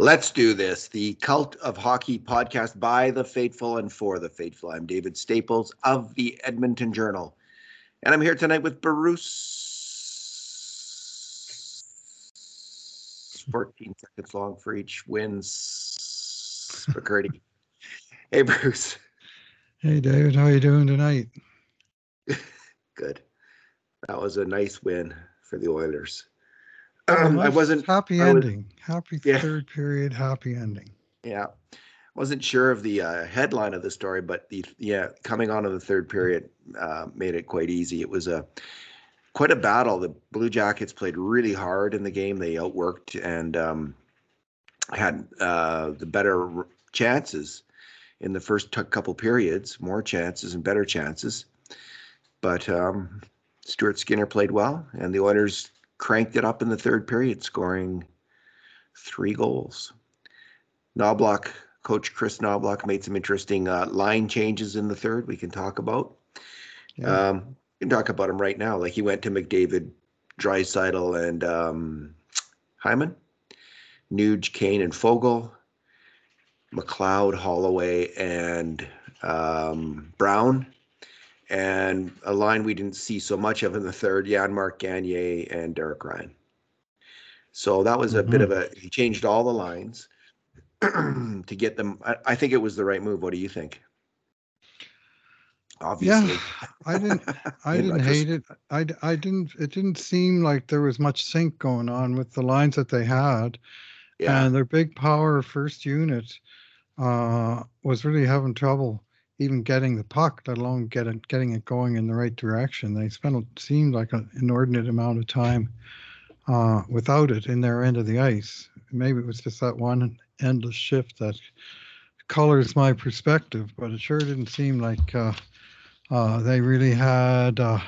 Let's do this. The Cult of Hockey podcast by the faithful and for the faithful. I'm David Staples of the Edmonton Journal. And I'm here tonight with Bruce. 14 seconds long for each wins. McCurdy. hey, Bruce. Hey, David. How are you doing tonight? Good. That was a nice win for the Oilers. Um, I wasn't happy I was- ending. happy Yeah. third period. Happy ending. Yeah. Wasn't sure of the uh, headline of the story, but the yeah coming on to the third period uh, made it quite easy. It was a quite a battle. The Blue Jackets played really hard in the game. They outworked and um, had uh, the better chances in the first t- couple periods, more chances and better chances. But um, Stuart Skinner played well, and the Oilers cranked it up in the third period, scoring three goals. Knoblauch, Coach Kris Knoblauch made some interesting uh, line changes in the third. We can talk about. Yeah. Um, we can talk about him right now. Like he went to McDavid, Draisaitl, and um, Hyman, Nuge, Kane, and Foegele, McLeod, Holloway, and um, Brown, and a line we didn't see so much of in the third: Jan Mark Gagner and Derek Ryan. So that was a bit of a. He changed all the lines to get them. I, I think it was the right move. What do you think? Obviously. Yeah, I didn't. I didn't hate it. I, I didn't. It didn't seem like there was much sync going on with the lines that they had, Yeah. and their big power first unit uh, was really having trouble even getting the puck, let alone get it, getting it going in the right direction. They spent it seemed like an inordinate amount of time uh, without it in their end of the ice. Maybe it was just that one endless shift that colors my perspective, but it sure didn't seem like uh, uh, they really had uh,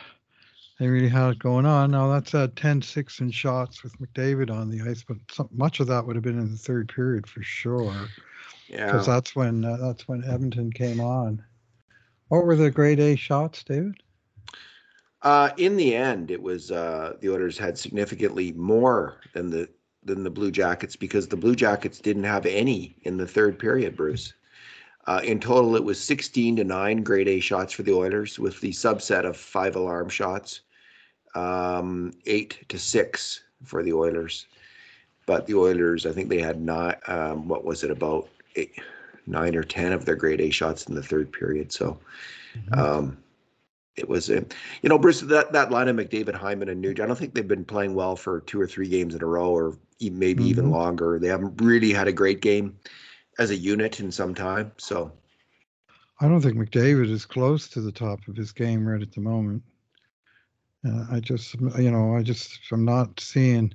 they really had it going on. Now that's at 10 6 in shots with McDavid on the ice, but some, much of that would have been in the third period for sure, yeah. because that's when uh, that's when Edmonton came on. What were the grade A shots, David? Uh, in the end, it was uh, the Oilers had significantly more than the than the Blue Jackets because the Blue Jackets didn't have any in the third period. Bruce. Uh, in total, it was 16 to nine grade A shots for the Oilers, with the subset of five alarm shots, um, eight to six for the Oilers. But the Oilers, I think they had not. Um, what was it about eight, nine or ten of their grade A shots in the third period? So. Um, it was a, you know, Bruce, that, that line of McDavid, Hyman, and Nuge, I don't think they've been playing well for two or three games in a row, or maybe even Mhm. longer. They haven't really had a great game as a unit in some time. So, I don't think McDavid is close to the top of his game right at the moment. Uh, I just, you know, I just, I'm not seeing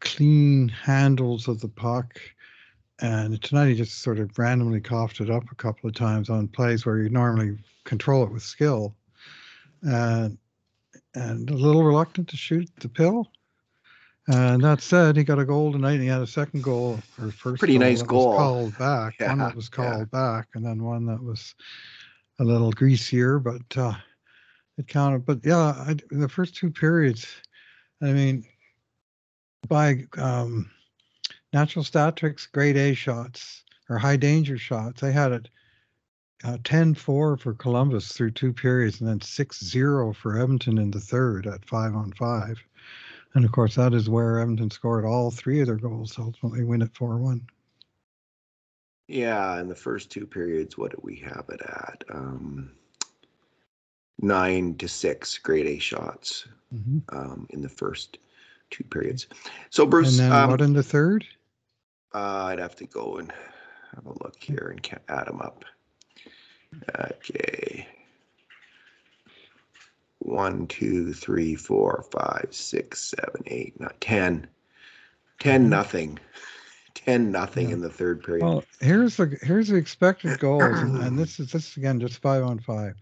clean handles of the puck. And tonight he just sort of randomly coughed it up a couple of times on plays where you normally control it with skill. And and a little reluctant to shoot the pill. And that said, he got a goal tonight. And he had a second goal or first Pretty goal nice goal. called back. Yeah, one that was yeah. called back, and then one that was a little greasier, but uh, it counted. But yeah, I, in the first two periods, I mean, by um, natural statistics, grade A shots or high danger shots, they had it uh, 10 4 for Columbus through two periods and then 6 0 for Edmonton in the third at five on five. And of course, that is where Edmonton scored all three of their goals ultimately win it 4 1. yeah, in the first two periods, what did we have it at? Um, nine to six grade A shots um, in the first two periods. So, Bruce, And then um, what in the third? Uh, I'd have to go and have a look here and add them up. Okay. One, two, three, four, five, six, seven, eight, nine, ten. Ten Mhm. nothing. Ten nothing Yeah. in the third period. Well, here's the here's the expected goals, and, and this is this is again just five on five.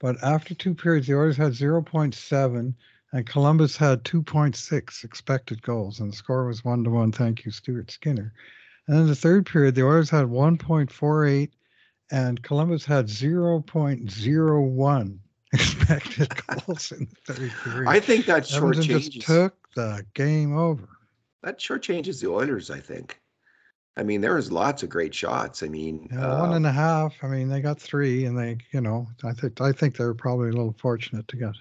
But after two periods, the Oilers had 0.7, and Columbus had 2.6 expected goals, and the score was one to one. Thank you, Stuart Skinner. And then the third period, the Oilers had 1.48, and Columbus had 0.01 expected goals in the third period. I think that Edmonton just took the game over. that shortchanges the Oilers. I think I mean, there was lots of great shots. I mean, Yeah, one uh, and a half. I mean, they got three, and they, you know, I think I think they were probably a little fortunate to get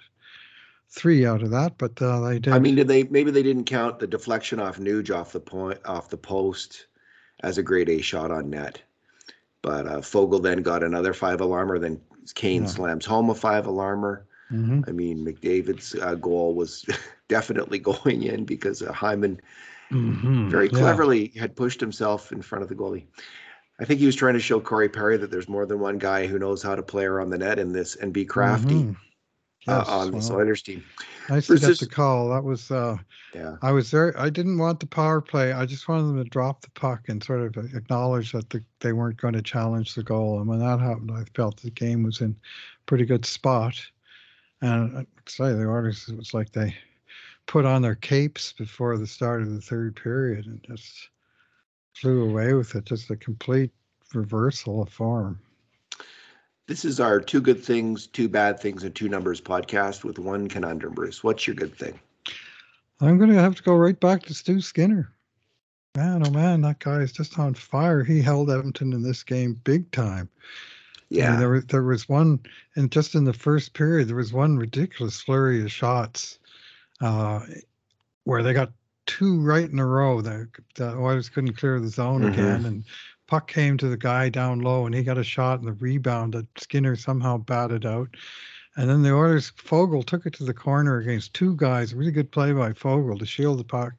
three out of that, but uh, they did. I mean, did they maybe they didn't count the deflection off Nuge off the point off the post as a grade A shot on net. But uh, Foegele then got another five alarmer. Then Kane Yeah. slams home a five alarmer. Mhm. I mean, McDavid's uh, goal was definitely going in because uh, Hyman very Yeah. cleverly had pushed himself in front of the goalie. I think he was trying to show Corey Perry that there's more than one guy who knows how to play around the net in this and be crafty Mhm. uh, on this well, Oilers team. I to Bruce, get the call. That was. Uh, Yeah. I was there. I didn't want the power play. I just wanted them to drop the puck and sort of acknowledge that the, they weren't going to challenge the goal. And when that happened, I felt the game was in pretty good spot. And I would say the orders, it was like they put on their capes before the start of the third period and just flew away with it. Just a complete reversal of form. This is our two good things, two bad things, and two numbers podcast with one conundrum, Bruce. What's your good thing? I'm going to have to go right back to Stu Skinner. Man, oh man, that guy is just on fire. He held Edmonton in this game big time. I mean, Yeah. there was there was one, and just in the first period, there was one ridiculous flurry of shots, uh, where they got two right in a row. The the Oilers couldn't clear the zone Mhm. again, and puck came to the guy down low, and he got a shot, and the rebound that Skinner somehow batted out. And then the Oilers Foegele took it to the corner against two guys. Really good play by Foegele to shield the puck.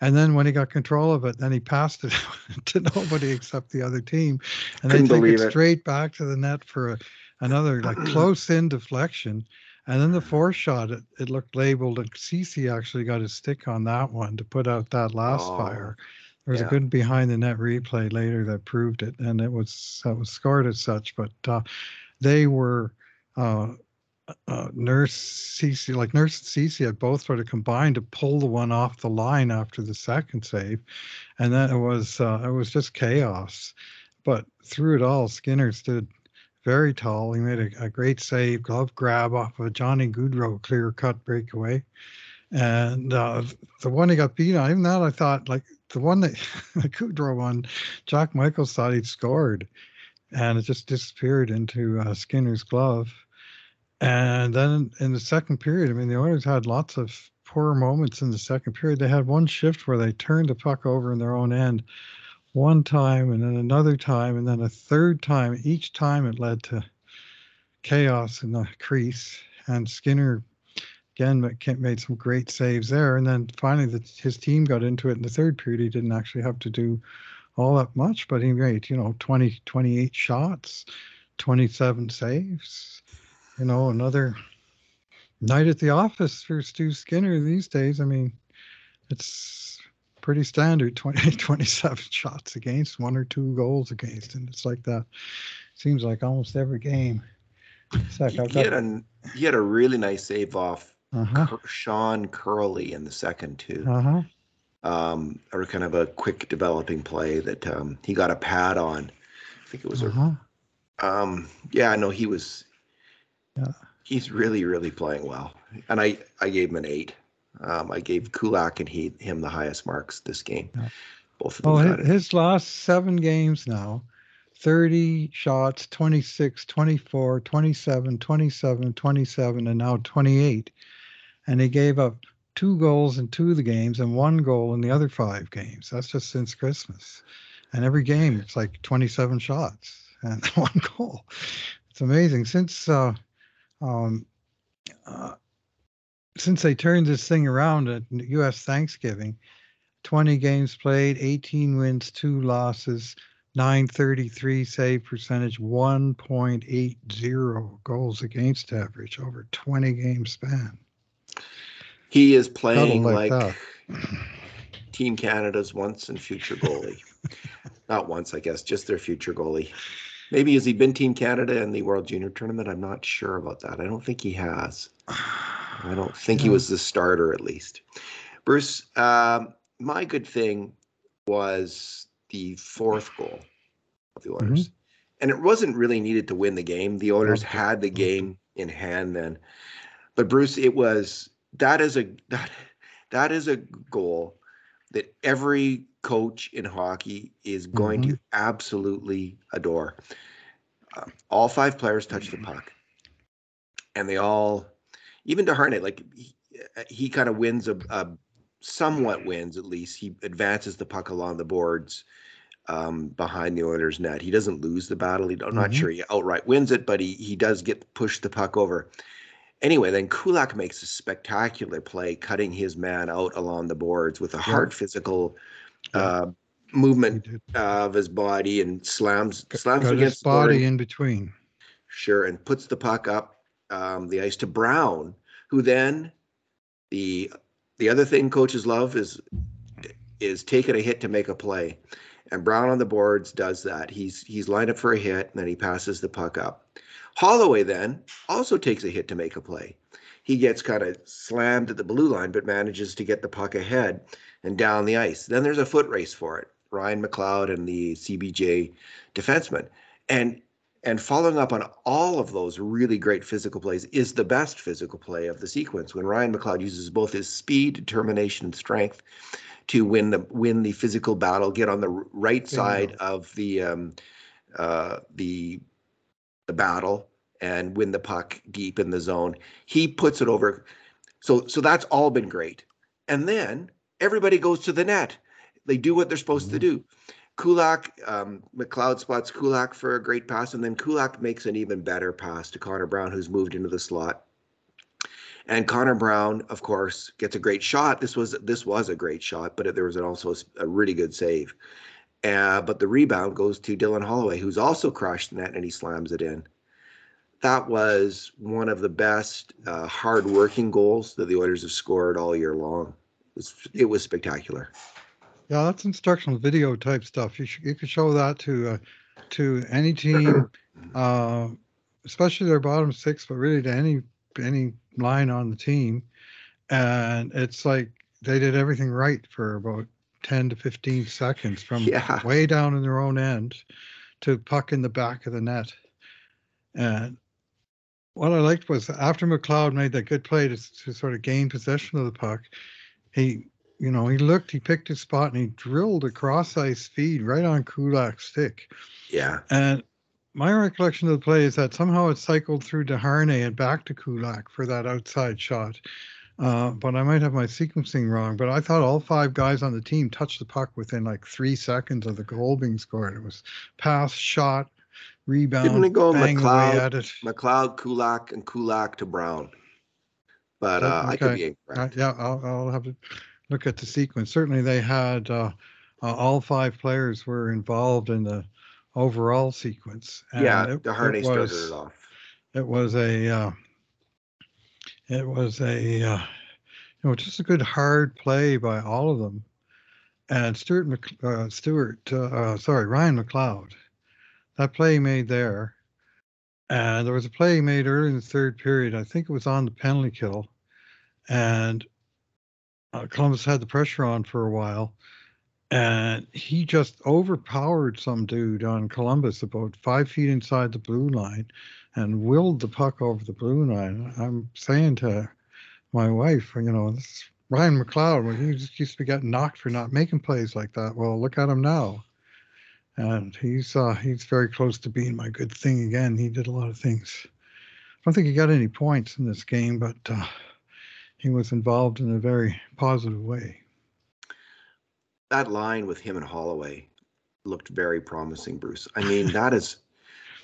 And then when he got control of it, then he passed it to nobody except the other team. And Couldn't they take it it. straight back to the net for a, another like close in deflection. And then the fourth shot, it, it looked labeled, and Ceci actually got a stick on that one to put out that last Oh, fire. There was yeah. a good behind the net replay later that proved it, and it was that was scored as such. But uh, they were uh, uh, Nurse Ceci, like Nurse and Ceci had both sort of combined to pull the one off the line after the second save, and then it was uh, it was just chaos. But through it all, Skinner stood very tall. He made a, a great save, glove grab off of Johnny Gaudreau clear cut breakaway. And uh, the one he got beat on, even that I thought like the one that the Gaudreau one, Jack Michaels thought he'd scored, and it just disappeared into uh, Skinner's glove. And then in the second period, I mean, the Oilers had lots of poor moments in the second period. They had one shift where they turned the puck over in their own end one time and then another time and then a third time. Each time it led to chaos in the crease. And Skinner again made some great saves there. And then finally, the, his team got into it in the third period. He didn't actually have to do all that much, but he made, you know, 20, 28 shots, 27 saves. You know, another night at the office for Stu Skinner these days. I mean, it's pretty standard 20, 27 shots against, one or two goals against. And it's like that. Seems like almost every game. He, I've had a he had a really nice save off uh-huh, Cur- Sean Kuraly in the second too. uh-huh. Um, or kind of a quick developing play that um, he got a pad on. I think it was a Uh-huh. Um, yeah, no, he was. Yeah. He's really, really playing well, and I, I gave him an eight. Um, I gave Kulak and he him the highest marks this game. Yeah. Both of them. Well, his, his last seven games now 30 shots, 26, 24, 27, 27, 27, and now 28. And he gave up two goals in two of the games and one goal in the other five games. That's just since Christmas. And every game, it's like 27 shots and one goal. It's amazing. Since uh, um, uh, since they turned this thing around at U.S. Thanksgiving, 20 games played, 18 wins, two losses, 933 save percentage, 1.80 goals against average over 20 game span. He is playing like like. Team Canada's once and future goalie. not once, I guess, just their future goalie. Maybe has he been Team Canada in the World Junior Tournament? I'm not sure about that. I don't think he has. I don't think he was the starter at least. Bruce, um, my good thing was the fourth goal of the Oilers. And it wasn't really needed to win the game. The Oilers had the game in hand then. But Bruce, it was that is a that that is a goal that every coach in hockey is going to absolutely adore. Uh, all five players touch the puck, and they all, even Desharnais, like he, he kind of wins a, a, somewhat wins at least. He advances the puck along the boards um, behind the Oilers' net. He doesn't lose the battle. He, I'm not Mhm. sure he outright wins it, but he he does get push the puck over. Anyway, then Kulak makes a spectacular play, cutting his man out along the boards with a hard physical Yeah. uh, He movement of his body and slams slams Got his against the board body in between. Sure, and puts the puck up um, the ice to Brown, who then the the other thing coaches love is is taking a hit to make a play, and Brown on the boards does that. He's he's lined up for a hit, and then he passes the puck up. Holloway then also takes a hit to make a play. He gets kind of slammed at the blue line, but manages to get the puck ahead and down the ice. Then there's a foot race for it. Ryan McLeod and the CBJ defenseman, and and following up on all of those really great physical plays is the best physical play of the sequence when Ryan McLeod uses both his speed, determination, and strength to win the win the physical battle, get on the right side of the um, uh, the the battle and win the puck deep in the zone. He puts it over. So so that's all been great. And then everybody goes to the net. They do what they're supposed to do. Kulak, um, McLeod spots Kulak for a great pass, and then Kulak makes an even better pass to Connor Brown, who's moved into the slot. And Connor Brown, of course, gets a great shot. This was this was a great shot, but there was also a really good save. Uh, but the rebound goes to Dylan Holloway, who's also crushed the net, and he slams it in. That was one of the best uh, hard-working goals that the Oilers have scored all year long. It was, it was spectacular. Yeah, that's instructional video type stuff. You should, you could show that to uh, to any team, uh, especially their bottom six, but really to any any line on the team. And it's like they did everything right for about ten to fifteen seconds from Yeah. way down in their own end to puck in the back of the net. And what I liked was after McLeod made that good play to, to sort of gain possession of the puck, he, you know, he looked, he picked his spot and he drilled a cross ice feed right on Kulak's stick. Yeah. And my recollection of the play is that somehow it cycled through Desharnais and back to Kulak for that outside shot. Uh, but I might have my sequencing wrong. But I thought all five guys on the team touched the puck within like three seconds of the goal being scored. It was pass, shot, rebound, Didn't it go bang away McLeod, at it. McLeod, Kulak, and Kulak to Brown. But uh, I could okay. be Uh, incorrect. yeah, I'll, I'll have to look at the sequence. Certainly, they had uh, uh, all five players were involved in the overall sequence. yeah, and it- the Harney it started was- it off. It was a, uh, it was a, uh, you know, just a good hard play by all of them. And Stuart, Mc, uh, Stuart, uh, sorry, Ryan McLeod, that play he made there. And there was a play he made early in the third period. I think it was on the penalty kill. And uh, Columbus had the pressure on for a while. And he just overpowered some dude on Columbus about five feet inside the blue line and willed the puck over the blue line. I'm saying to my wife, you know, this is Ryan McLeod, he just used to getting knocked for not making plays like that. Well, look at him now. And he's uh, he's very close to being my good thing again. He did a lot of things. I don't think he got any points in this game, but uh, he was involved in a very positive way. That line with him and Holloway looked very promising, Bruce. I mean, that is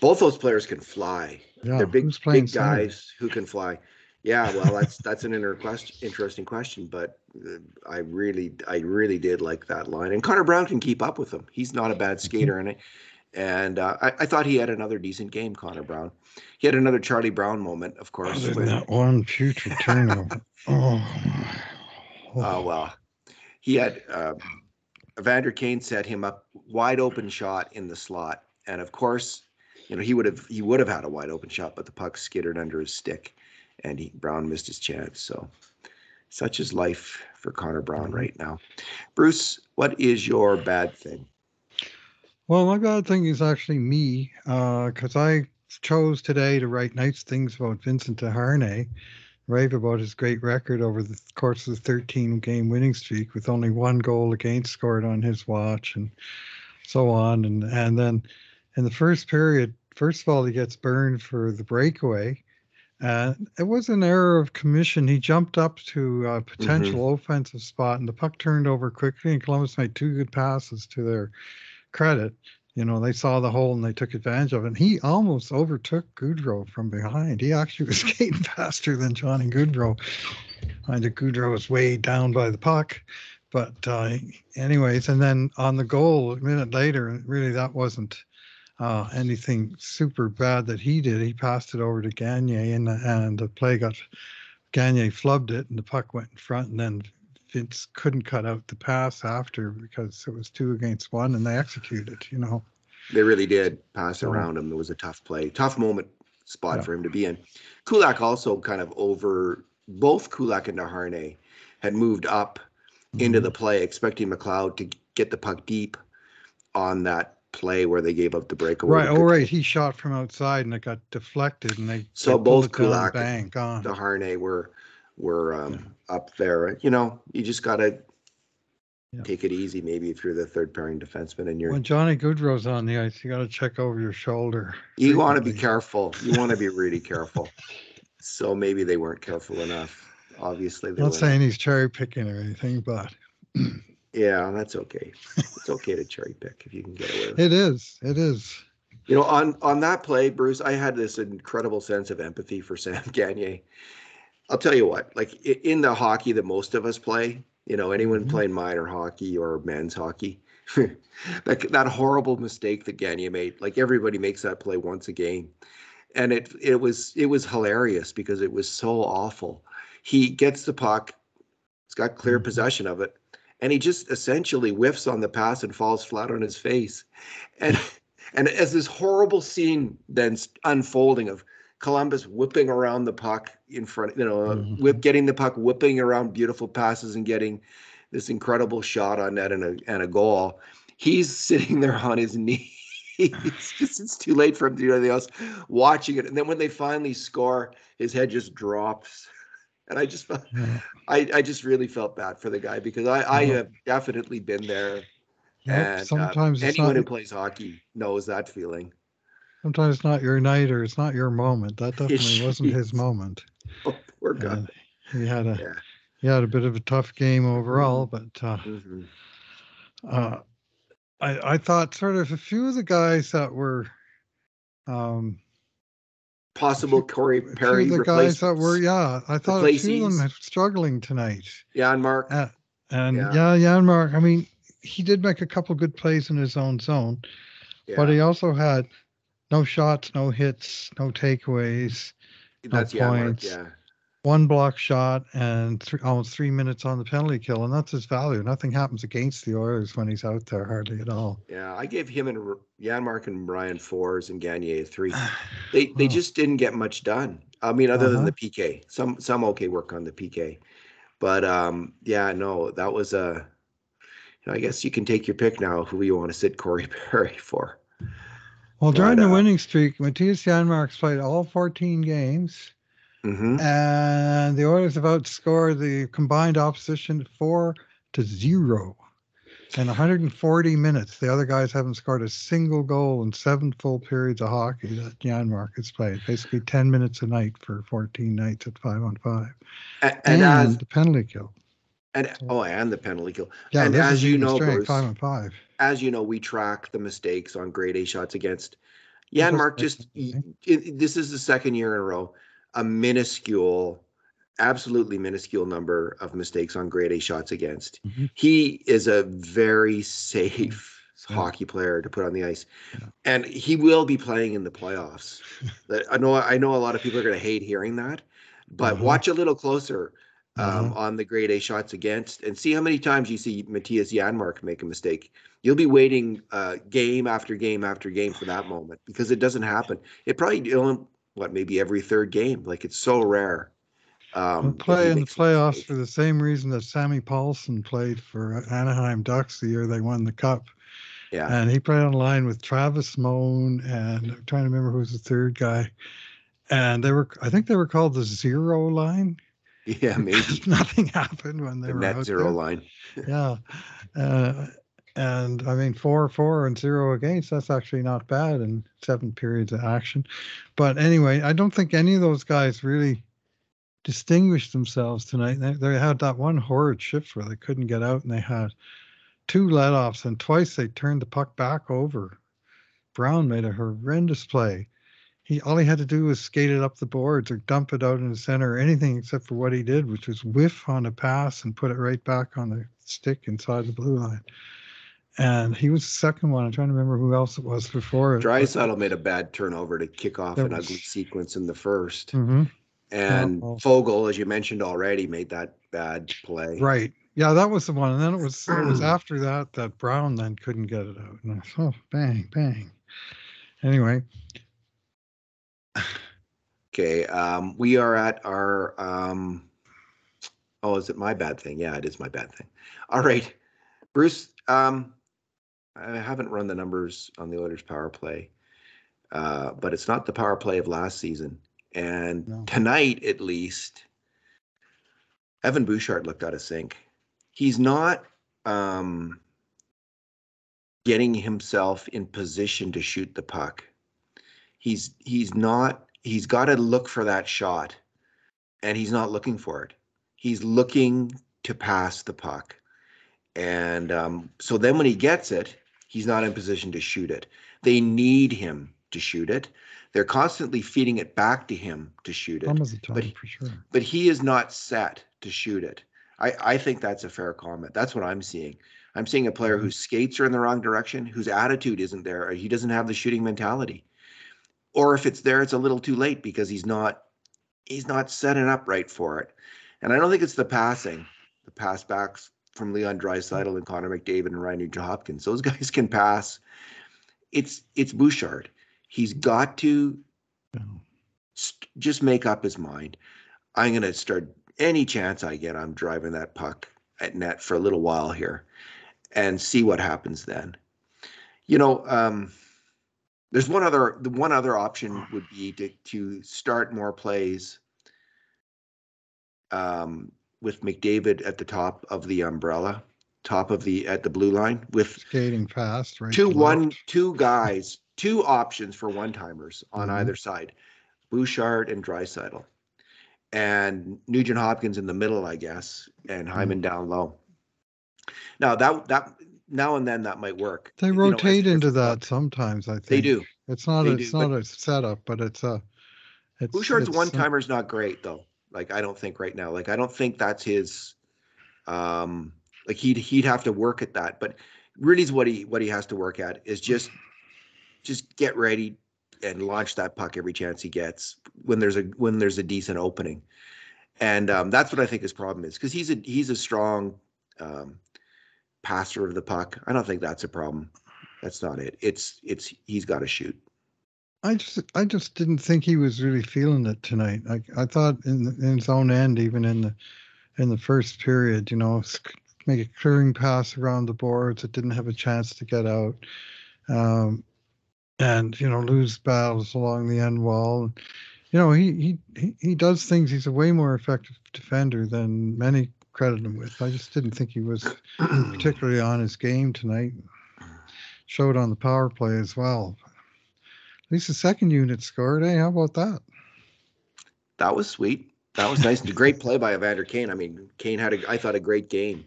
both those players can fly. Yeah, They're big, big center? guys who can fly. Yeah, well, that's that's an question, interesting question, but uh, I really, I really did like that line. And Connor Brown can keep up with him. He's not a bad skater, and I, and uh, I, I thought he had another decent game. Connor Brown, he had another Charlie Brown moment, of course. Other when- that one future turnover. oh, Oh well, he had uh, Evander Kane set him up wide open shot in the slot, and of course, you know he would have he would have had a wide open shot, but the puck skittered under his stick, and he Brown missed his chance. So, such is life for Connor Brown Mhm. right now. Bruce, what is your bad thing? Well, my bad thing is actually me, because I chose today to write nice things about Vincent Desharnais, rave about his great record over the course of the 13 game winning streak with only one goal against scored on his watch and so on. And, and then in the first period, first of all, he gets burned for the breakaway. Uh, it was an error of commission. He jumped up to a potential offensive spot, and the puck turned over quickly. And Columbus made two good passes to their credit. You know, they saw the hole and they took advantage of it. And he almost overtook Gaudreau from behind. He actually was skating faster than Johnny Gaudreau. I think Gaudreau was way down by the puck. But uh, anyways, and then on the goal a minute later, really that wasn't uh, anything super bad that he did. He passed it over to Gagner, and and the play got Gagner flubbed it, and the puck went in front, and then Vince couldn't cut out the pass after because it was two against one, and they executed. You know, They really did pass So- around him. It was a tough play, tough moment spot Yeah. for him to be in. Kulak also kind of over both Kulak and Naharne had moved up into Mm-hmm. the play, expecting McLeod to get the puck deep on that play where they gave up the breakaway. right. Oh, right. He shot from outside, and it got deflected, and they So both it down the Kulak bank on. Harney were were um, up there. You know, you just gotta Yeah. take it easy. Maybe if you're the third pairing defenseman and you're When Johnny Gaudreau's on the ice, you got to check over your shoulder. you want to be careful. You want to be really careful. So maybe they weren't careful enough. Obviously, they Not weren't. saying he's cherry picking or anything, but Yeah, that's okay. It's okay to cherry pick if you can get away with it. it is. It is. You know, on on that play, Bruce, I had this incredible sense of empathy for Sam Gagner. I'll tell you what, like in the hockey that most of us play, you know, anyone Mhm. playing minor hockey or men's hockey, that that horrible mistake that Gagner made, like everybody makes that play once a game, and it it was it was hilarious because it was so awful. He gets the puck, he's got clear Mhm. possession of it, and he just essentially whiffs on the pass and falls flat on his face, and. And as this horrible scene then unfolding of Columbus whipping around the puck in front, you know, uh, Mhm. whip getting the puck, whipping around beautiful passes and getting this incredible shot on net and a and a goal. He's sitting there on his knees. It's just it's too late for him to do anything else. Watching it, and then when they finally score, his head just drops. And I just felt. I, I just really felt bad for the guy because I, I have definitely been there. Yep, And uh, sometimes anyone not. who plays hockey knows that feeling. Sometimes it's not your night or it's not your moment. That definitely wasn't his moment. Oh, poor guy. And he had a Yeah. he had a bit of a tough game overall, but uh, Mhm. uh, I I thought sort of a few of the guys that were um Possible Corey Perry the guys that were yeah I thought a few of them struggling tonight. Janmark. Uh, and Yeah. yeah, Janmark. I mean, he did make a couple good plays in his own zone, but he also had no shots, no hits, no takeaways, that's Mark. points. Yeah. one block shot, and three, almost three minutes on the penalty kill, and that's his value. Nothing happens against the Oilers when he's out there, hardly at all. Yeah. I gave him and R- Janmark and Brian fours and Gagner three. They they Oh. just didn't get much done. I mean, other than Uh-huh. the PK. Some some okay work on the PK. But um, yeah, no, that was a. I guess you can take your pick now who you want to sit Corey Perry for. Well, during But, the uh, winning streak, Mattias Janmark's played all 14 games, hmm and the Oilers have outscored the combined opposition four to zero. In 140 minutes, the other guys haven't scored a single goal in seven full periods of hockey that Janmark has played. Basically, 10 minutes a night for 14 nights at five on five, And, and, and as the penalty kill. And oh, and the penalty kill. Yeah, And as you know, Bruce, five on five. as you know, we track the mistakes on grade A shots against. Yeah, doesn't Mark just, it, this is the second year in a row, a minuscule, absolutely minuscule number of mistakes on grade A shots against. Mhm. He is a very safe Yeah. hockey player to put on the ice, Yeah. and he will be playing in the playoffs. I know, I know a lot of people are going to hate hearing that, but Uh-huh. watch a little closer um, Uh-huh. on the grade A shots against and see how many times you see Mattias Janmark make a mistake. You'll be waiting uh, game after game after game for that moment because it doesn't happen. It probably you know, what maybe every third game. Like it's so rare. Um, play in the playoffs mistake. for the same reason that Sammy Pahlsson played for Anaheim Ducks the year they won the cup. Yeah, And he played on line with Travis Moen and I'm trying to remember who was the third guy. and they were, I think they were called the zero line. Yeah, maybe Nothing happened when they the were net out zero there. line. Yeah. Uh, and I mean, four, four, and zero against, that's actually not bad in seven periods of action. But anyway, I don't think any of those guys really distinguished themselves tonight. They, they had that one horrid shift where they couldn't get out and they had two let offs and twice they turned the puck back over. Brown made a horrendous play. He all he had to do was skate it up the boards or dump it out in the center or anything except for what he did, which was whiff on a pass and put it right back on the stick inside the blue line. And he was the second one. I'm trying to remember who else it was before. Draisaitl made a bad turnover to kick off an was- ugly sequence in the first. Mhm. And well- Foegele, as you mentioned already, made that bad play. Right. Yeah, that was the one. And then it was it was after that that Brown then couldn't get it out. And I oh, bang, bang. Anyway, Okay, um, we are at our, um, oh, is it my bad thing? Yeah, it is my bad thing. All right, Bruce, um, I haven't run the numbers on the Oilers power play. Uh, but it's not the power play of last season. And No. tonight, at least, Evan Bouchard looked out of sync. He's not, um, getting himself in position to shoot the puck. He's he's not he's got to look for that shot and he's not looking for it. He's looking to pass the puck. And um, so then when he gets it, he's not in position to shoot it. They need him to shoot it. They're constantly feeding it back to him to shoot it some of the time but sure. but he is not set to shoot it. I, I think that's a fair comment. That's what I'm seeing. I'm seeing a player whose skates are in the wrong direction, whose attitude isn't there. or He doesn't have the shooting mentality. Or if it's there, it's a little too late because he's not he's not setting up right for it. And I don't think it's the passing, the pass backs from Leon Draisaitl and Connor McDavid and Ryan Nugent Hopkins. Those guys can pass. It's it's Bouchard. He's got to st- just make up his mind. I'm going to start any chance I get. I'm driving that puck at net for a little while here and see what happens then. You know, um, there's one other, the one other option would be to, to start more plays um, with McDavid at the top of the umbrella, top of the, at the blue line with Skating fast, right? two one left. two guys, two options for one timers on Mhm. either side, Bouchard and Draisaitl, and Nugent Hopkins in the middle, I guess, and Mm-hmm. Hyman down low. Now that that now and then that might work. They you know, rotate into that sometimes, I think. They do. It's not, They do, it's not a setup, but it's a. It's, Bouchard's one some- timer's not great though. Like I don't think right now. Like I don't think that's his. Um, like he'd he'd have to work at that, but really is what he what he has to work at is just just get ready and launch that puck every chance he gets when there's a when there's a decent opening, and um, that's what I think his problem is because he's a he's a strong um, passer of the puck. I don't think that's a problem. That's not it. It's it's he's got to shoot. I just, I just didn't think he was really feeling it tonight. Like I thought in, in his own end, even in the, in the first period, you know, make a clearing pass around the boards. It didn't have a chance to get out. Um, and, you know, lose battles along the end wall. You know, he, he, he does things. He's a way more effective defender than many credit him with. I just didn't think he was particularly on his game tonight. Showed on the power play as well. At least the second unit scored. Hey, how about that? that was sweet. That was nice. Great play by Evander Kane. I mean, Kane had a, I thought, a great game.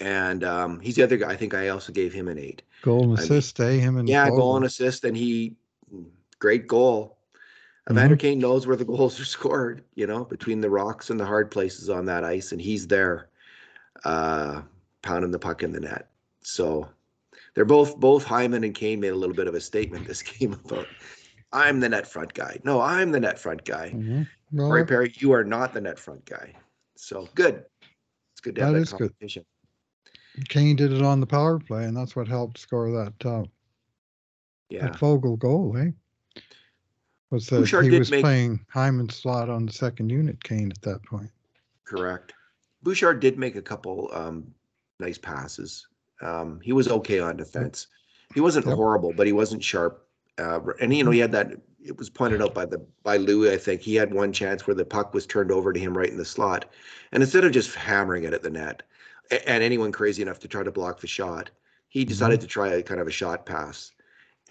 And um, he's the other guy. I think I also gave him an eight. Goal and I mean, assist, eh? Him and Yeah, goal Foegele. and assist, and he great goal. Evander Mhm. Kane knows where the goals are scored, you know, between the rocks and the hard places on that ice, and he's there, uh, pounding the puck in the net. So they're both both Hyman and Kane made a little bit of a statement this game about I'm the net front guy. No, I'm the net front guy. Mhm. Well, Corey Perry, you are not the net front guy. So good. It's good to have That that is good. competition. Kane did it on the power play, and that's what helped score that uh, Yeah. that Foegele goal, eh? Was that Bouchard he did was make- playing Hyman's slot on the second unit, Kane, at that point. Correct. Bouchard did make a couple um, nice passes. Um, he was okay on defense. He wasn't Yep. horrible, but he wasn't sharp. Uh, and you know, he had that it was pointed out by the by Louis. I think he had one chance where the puck was turned over to him right in the slot, and instead of just hammering it at the net, and anyone crazy enough to try to block the shot, he decided mm-hmm. to try a kind of a shot pass.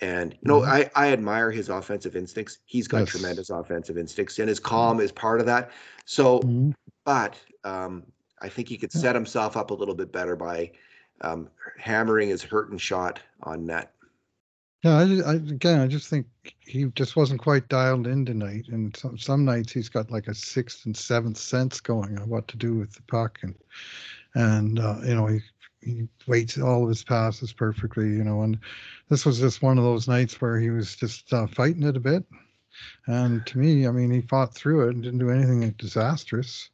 And you know, mm-hmm. I I admire his offensive instincts. He's got yes. tremendous offensive instincts, and his calm is part of that. So, mm-hmm. but um, I think he could set himself up a little bit better by um, hammering his hurt and shot on net. Yeah, I, I, again, I just think he just wasn't quite dialed in tonight. And some some nights he's got like a sixth and seventh sense going on what to do with the puck, and and uh, you know he he waits all of his passes perfectly, you know. And this was just one of those nights where he was just uh, fighting it a bit. And to me, I mean, he fought through it and didn't do anything disastrous,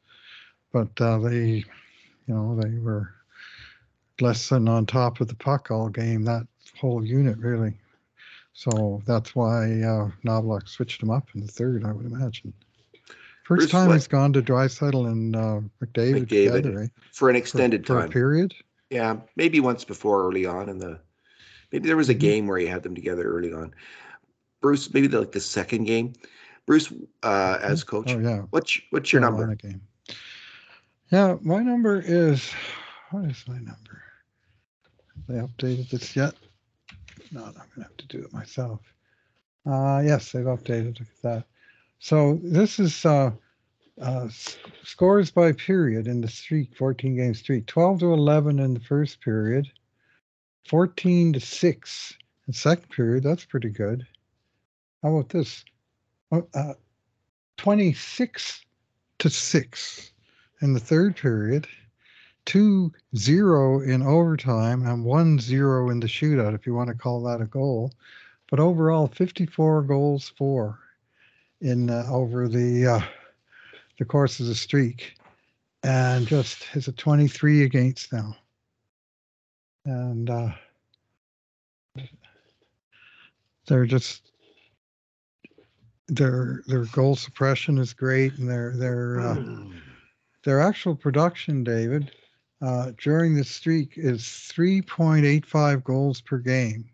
but uh, they, you know, they were less than on top of the puck all game. That whole unit really. So that's why uh, Knoblauch switched him up in the third, I would imagine. First Bruce, time he's gone to Draisaitl and uh, McDavid, McDavid together, right? For an extended for, time. For a period? Yeah, maybe once before early on in the maybe there was a mm-hmm. game where he had them together early on. Bruce, maybe the, like the second game. Bruce, uh, as mm-hmm. coach. Oh yeah. What's what's your number? Game. Yeah, my number is what is my number? Have they updated this yet? No, I'm going to have to do it myself. Uh, yes, they've updated that. So this is uh, uh, scores by period in the streak, 14 game streak. 12 to 11 in the first period, 14 to 6 in second period. That's pretty good. How about this? Oh, uh, 26 to 6 in the third period, two zero in overtime and one zero in the shootout, if you want to call that a goal. But overall, 54 goals for in uh, over the uh, the course of a streak, and just is a 23 against now. And uh, they're just their their goal suppression is great, and their their uh, their actual production, David, uh, during the streak is 3.85 goals per game.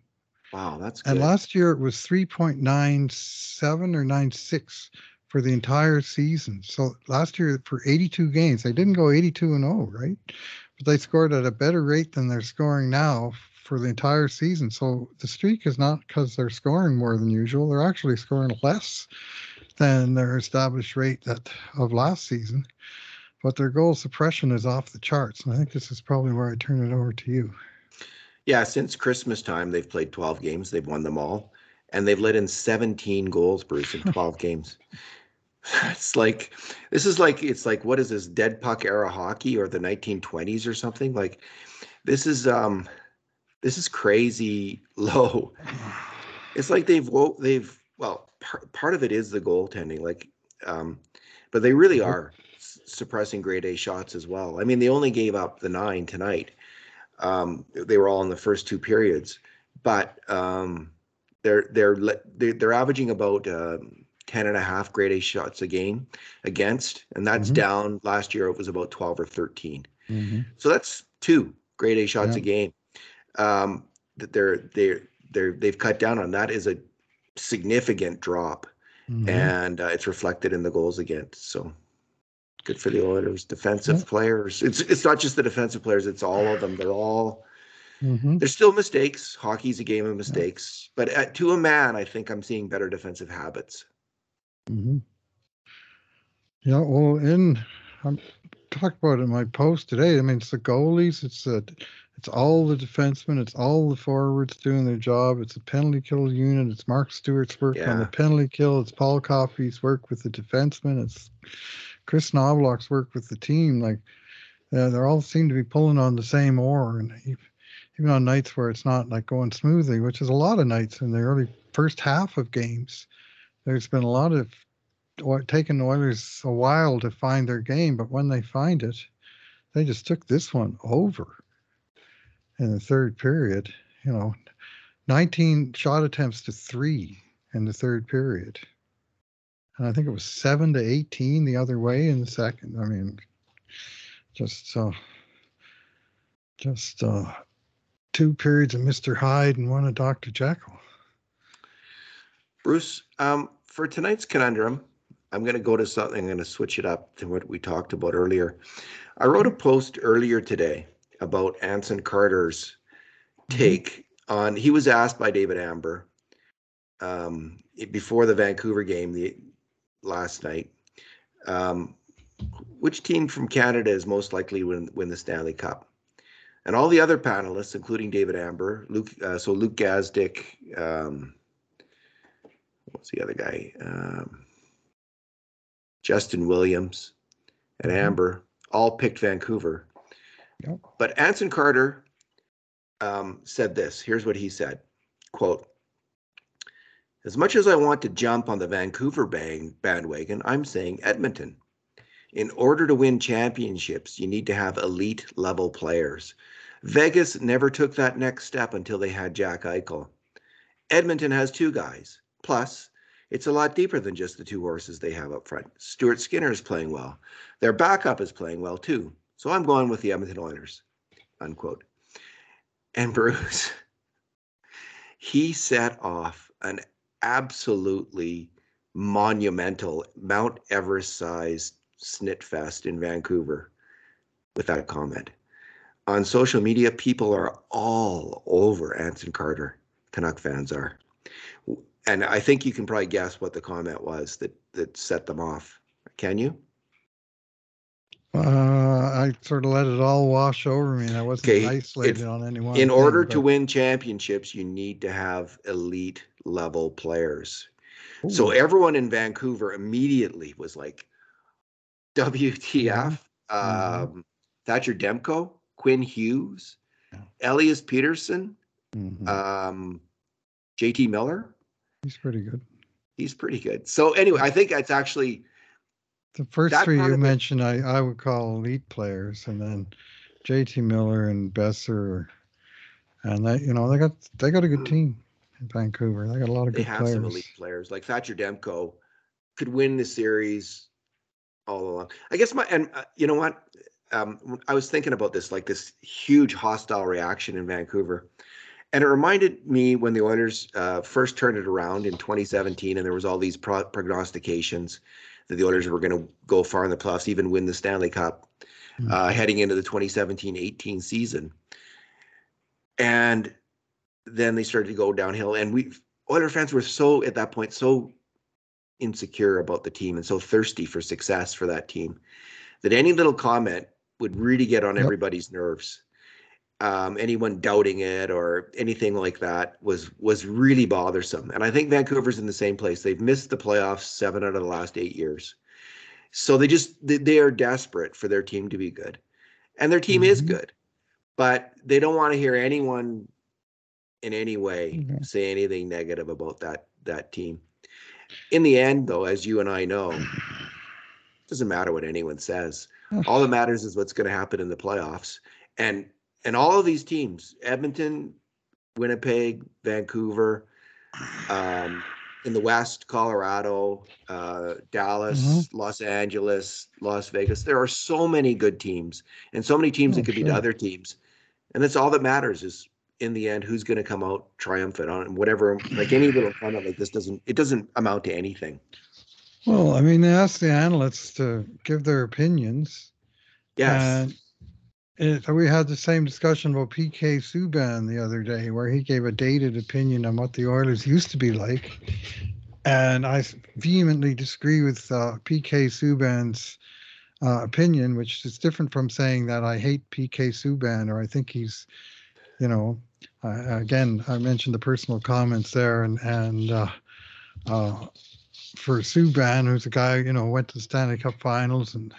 Wow, that's good. And last year it was 3.97 or 96 for the entire season. So last year for 82 games, they didn't go 82 and 0, right? But they scored at a better rate than they're scoring now for the entire season. So the streak is not because they're scoring more than usual. They're actually scoring less than their established rate that of last season but their goal suppression is off the charts. And I think this is probably where I turn it over to you. Yeah, since Christmas time, they've played 12 games. They've won them all. And they've let in 17 goals, Bruce, in 12 games. It's like, this is like, it's like, what is this, dead puck era hockey or the 1920s or something? Like, this is, um, this is crazy low. It's like they've, they've, well, part, part of it is the goaltending, like, um, but they really mm-hmm. are suppressing grade A shots as well. I mean, they only gave up the nine tonight. Um, they were all in the first two periods, but um, they're they're they're averaging about uh, 10 and a half grade A shots a game against, and that's mm-hmm. down. Last year it was about 12 or 13. Mm-hmm. So that's two grade A shots yeah. a game. Um, that they're they're they're they've cut down on that is a significant drop, mm-hmm. and uh, it's reflected in the goals against. So good for the Oilers. Defensive yeah. players. It's it's not just the defensive players. It's all of them. They're all. Mm-hmm. There's still mistakes. Hockey's a game of mistakes, yeah. but at, to a man, I think I'm seeing better defensive habits. Mm-hmm. Yeah, well, in I talked about it in my post today. I mean, it's the goalies. It's the it's all the defensemen. It's all the forwards doing their job. It's a penalty kill unit. It's Mark Stuart's work yeah. on the penalty kill. It's Paul Coffey's work with the defensemen. It's Kris Knoblauch's work with the team, like uh, they're all seem to be pulling on the same oar, and even on nights where it's not like going smoothly, which is a lot of nights in the early first half of games. There's been a lot of taking the Oilers a while to find their game, but when they find it, they just took this one over in the third period. You know, 19 shot attempts to three in the third period and I think it was seven to eighteen the other way in the second. I mean, just uh, just uh, two periods of Mister Hyde and one of Doctor Jekyll. Bruce, um, for tonight's conundrum, I'm going to go to something. I'm going to switch it up to what we talked about earlier. I wrote a post earlier today about Anson Carter's take on. He was asked by David Amber um, before the Vancouver game the last night, um, which team from Canada is most likely to win, win the Stanley Cup? And all the other panelists, including David Amber, Luke, uh, so Luke Gazdic, um, what's the other guy? Um, Justin Williams and Mhm. Amber all picked Vancouver. Yep. But Anson Carter um, said this. Here's what he said: "Quote: As much as I want to jump on the Vancouver bang bandwagon, I'm saying Edmonton. In order to win championships, you need to have elite level players. Vegas never took that next step until they had Jack Eichel. Edmonton has two guys. Plus, it's a lot deeper than just the two horses they have up front. Stuart Skinner is playing well. Their backup is playing well too. So I'm going with the Edmonton Oilers. Unquote. And Bruce, he set off an absolutely monumental Mount Everest sized snit fest in Vancouver with that comment. On social media, people are all over Anson Carter. Canuck fans are. And I think you can probably guess what the comment was that that set them off. Can you? Uh, I sort of let it all wash over me, and I wasn't Okay, isolated if- on anyone. In thing, order to but- win championships, you need to have elite level players. So everyone in Vancouver immediately was like, WTF? Mhm. Um, Thatcher Demko, Quinn Hughes, Yeah. Elias Pettersson, mhm, um, JT Miller. He's pretty good. He's pretty good. So anyway, I think that's actually The first three you mentioned, I, I would call elite players, and then JT Miller and Boeser, and that you know they got they got a good team in Vancouver. They got a lot of they good have players. some elite players like Thatcher Demko could win the series all along. I guess my and uh, you know what? Um, I was thinking about this like this huge hostile reaction in Vancouver, and it reminded me when the Oilers uh, first turned it around in 2017, and there was all these pro- prognostications that the Oilers were going to go far in the playoffs, even win the Stanley Cup, Mm. uh, heading into the 2017-18 season, and then they started to go downhill, and we Oiler fans were so at that point so insecure about the team and so thirsty for success for that team that any little comment would really get on Yep. everybody's nerves. Um, anyone doubting it or anything like that was was really bothersome. And I think Vancouver's in the same place. They've missed the playoffs seven out of the last eight years. So they just they, they are desperate for their team to be good. And their team is Mhm. good. But they don't want to hear anyone in any way Mhm. say anything negative about that that team. In the end, though, as you and I know, it doesn't matter what anyone says. All that matters is what's going to happen in the playoffs. And and all of these teams, Edmonton, Winnipeg, Vancouver, um, in the West, Colorado, uh, Dallas, Mhm. Los Angeles, Las Vegas. There are so many good teams and so many teams Oh, that could beat sure. other teams. And that's all that matters is in the end who's going to come out triumphant on whatever like any little comment like this doesn't it doesn't amount to anything. Well, I mean, they asked the analysts to give their opinions. Yes. And it, we had the same discussion about PK Subban the other day, where he gave a dated opinion on what the Oilers used to be like. And I vehemently disagree with uh, PK Subban's uh, opinion, which is different from saying that I hate PK Subban or I think he's, you know, uh, again, I mentioned the personal comments there, and and uh, uh, for Subban, who's a guy, you know, went to the Stanley Cup Finals and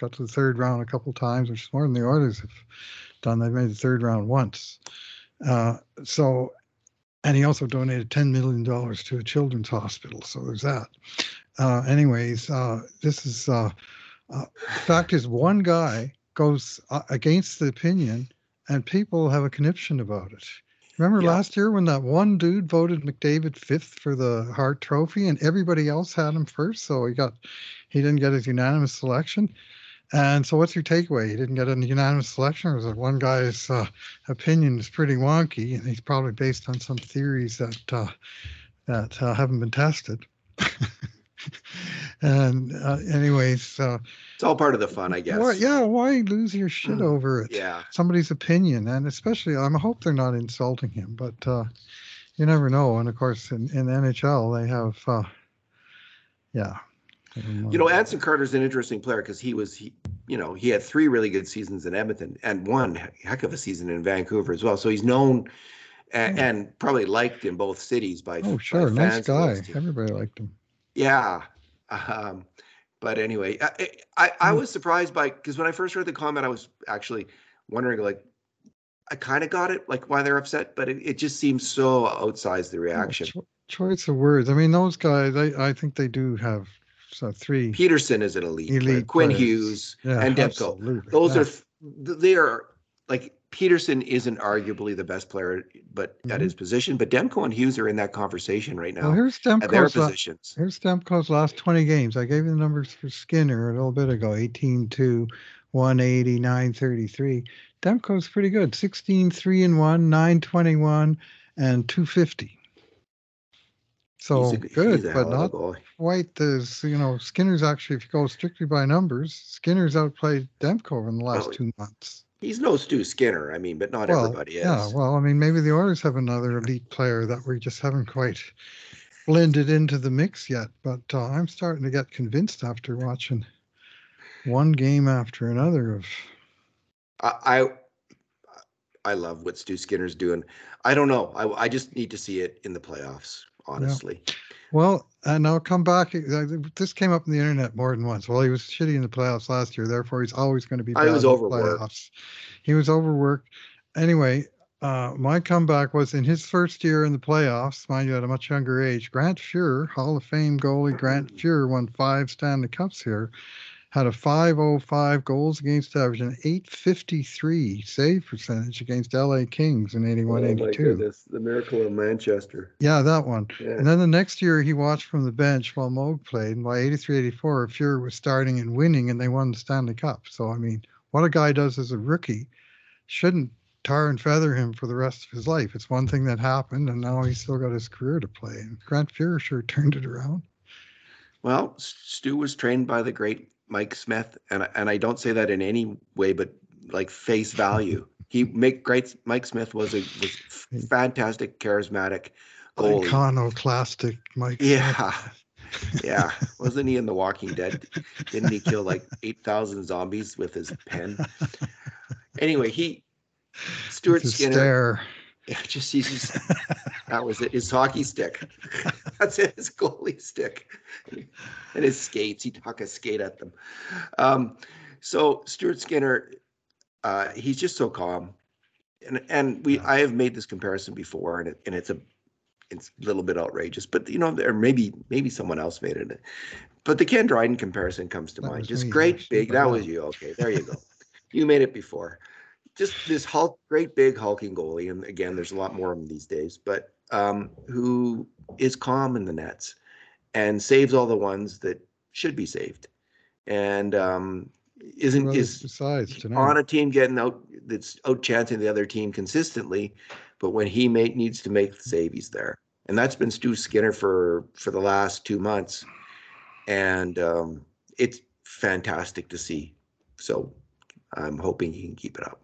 got to the third round a couple times, which is more than the Oilers have done. They've made the third round once. Uh, so, and he also donated ten million dollars to a children's hospital. So there's that. Uh, anyways, uh, this is uh, uh, fact is one guy goes uh, against the opinion, and people have a conniption about it. Remember Yeah. last year when that one dude voted McDavid fifth for the Hart Trophy, and everybody else had him first, so he got he didn't get his unanimous selection. And so, what's your takeaway? He didn't get a unanimous selection, or it one guy's uh, opinion is pretty wonky, and he's probably based on some theories that uh, that uh, haven't been tested. and uh, anyways, uh, It's all part of the fun, I guess. why, yeah, why lose your shit Mm. over it? Yeah. Somebody's opinion, and especially, I hope they're not insulting him, but uh, you never know. And of course, in, in NHL, they have, uh, yeah. You know, Anson Carter's an interesting player because he was, he, you know, he had three really good seasons in Edmonton and one heck of a season in Vancouver as well. So he's known and, Oh. and probably liked in both cities by. oh, by sure, nice fans of guy. Everybody liked him. Yeah. Um, but anyway, I, I, I Hmm. was surprised by because when I first heard the comment, I was actually wondering like, I kind of got it, like why they're upset, but it, it just seems so outsized the Oh, reaction. cho- choice of words. I mean, those guys, I, I think they do have so three Pettersson is an elite. elite Quinn players. Hughes Yeah, and Demko. Those yeah. are they are like Pettersson isn't arguably the best player, but at Mhm. his position. But Demko and Hughes are in that conversation right now. Well, here's at their Demko's, la- positions. here's Demko's last 20 games. I gave you the numbers for Skinner a little bit ago 18 to 180, 933. Demko's pretty good 16, 3 and 1, 921, and 250. So He's a- he's good, a but not goalie. quite as, you know, Skinner's actually, if you go strictly by numbers, Skinner's outplayed Demko in the last Well, two months. He's no Stu Skinner. I mean, but not Well, everybody is. Yeah, well, I mean, maybe the Oilers have another elite player that we just haven't quite blended into the mix yet. But uh, I'm starting to get convinced after watching one game after another of. I, I I love what Stu Skinner's doing. I don't know. I I just need to see it in the playoffs. Honestly, Well, and I'll come back. This came up in the internet more than once. Well, he was shitty in the playoffs last year, therefore he's always going to be. I was in the overworked. playoffs. He was overworked. Anyway, uh, my comeback was in his first year in the playoffs, mind you, at a much younger age. Grant Fuhr, Hall of Fame goalie Grant Fuhr, won five Stanley Cups here. Had a 505 goals against average and 853 save percentage against LA Kings in 81 82. Oh the miracle of Manchester. Yeah, that one. Yeah. And then the next year he watched from the bench while Moog played. And by 83 84, Fuhr was starting and winning, and they won the Stanley Cup. So, I mean, what a guy does as a rookie shouldn't tar and feather him for the rest of his life. It's one thing that happened, and now he's still got his career to play. And Grant Fuhr sure turned it around. Well, Stu was trained by the great Mike Smith, and I- and I don't say that in any way, but like face value. He make great. Mike Smith was a was fantastic, charismatic goalie. Iconoclastic Mike. Yeah, yeah. Wasn't he in The Walking Dead? Didn't he kill like eight thousand zombies with his pen? Anyway, he Stuart Skinner. stare. Yeah, just he's just that was it. His hockey stick. That's it. His goalie stick, and his skates. He'd huck a skate at them. Um, so Stuart Skinner, uh, he's just so calm, and and we I have made this comparison before, and it, and it's a it's a little bit outrageous, but you know, there maybe maybe someone else made it. But the Ken Dryden comparison comes to That mind. Just me, great big. That yeah. was you. Okay, there you go. you made it before just this hulk, great big hulking goalie, and again, there's a lot more of them these days. But um, who is calm in the nets and saves all the ones that should be saved, and um, isn't Well, is besides tonight. on a team getting out that's out chancing the other team consistently. But when he needs to make the save, he's there, and that's been Stu Skinner for for the last two months, and um, it's fantastic to see. So I'm hoping he can keep it up.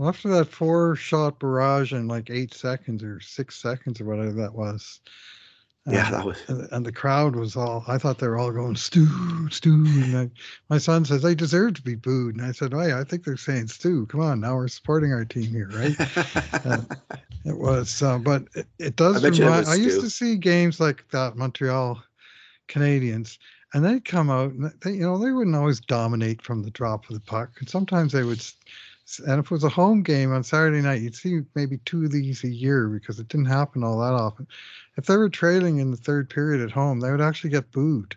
Well, after that four shot barrage in like eight seconds or six seconds or whatever that was. Yeah, um, that was and, and the crowd was all, I thought they were all going, Stu, Stu. And I, my son says they deserve to be booed. And I said, Oh, yeah, I think they're saying, Stu, come on, now we're supporting our team here, right? It was, uh, but it, it does I remind. I used to see games like that Montreal Canadiens, and they'd come out and they, you know, they wouldn't always dominate from the drop of the puck, and sometimes they would. And if it was a home game on Saturday night, you'd see maybe two of these a year because it didn't happen all that often. If they were trailing in the third period at home, they would actually get booed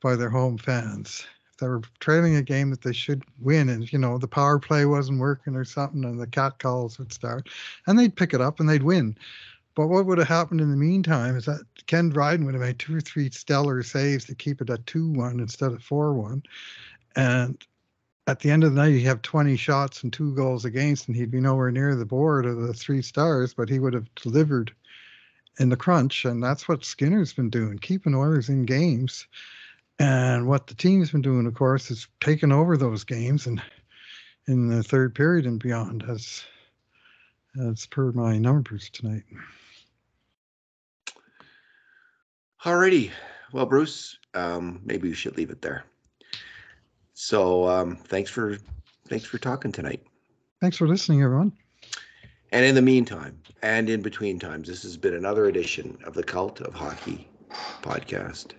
by their home fans. If they were trailing a game that they should win, and you know the power play wasn't working or something, and the cat calls would start, and they'd pick it up and they'd win. But what would have happened in the meantime is that Ken Dryden would have made two or three stellar saves to keep it at 2 1 instead of 4 1. And at the end of the night, he'd have 20 shots and two goals against, and he'd be nowhere near the board of the three stars, but he would have delivered in the crunch, and that's what Skinner's been doing, keeping Oilers in games. And what the team's been doing, of course, is taking over those games and in the third period and beyond, as as per my numbers tonight. Alrighty. Well, Bruce, um, maybe we should leave it there. So um, thanks for thanks for talking tonight. Thanks for listening, everyone. And in the meantime, and in between times, this has been another edition of the Cult of Hockey podcast.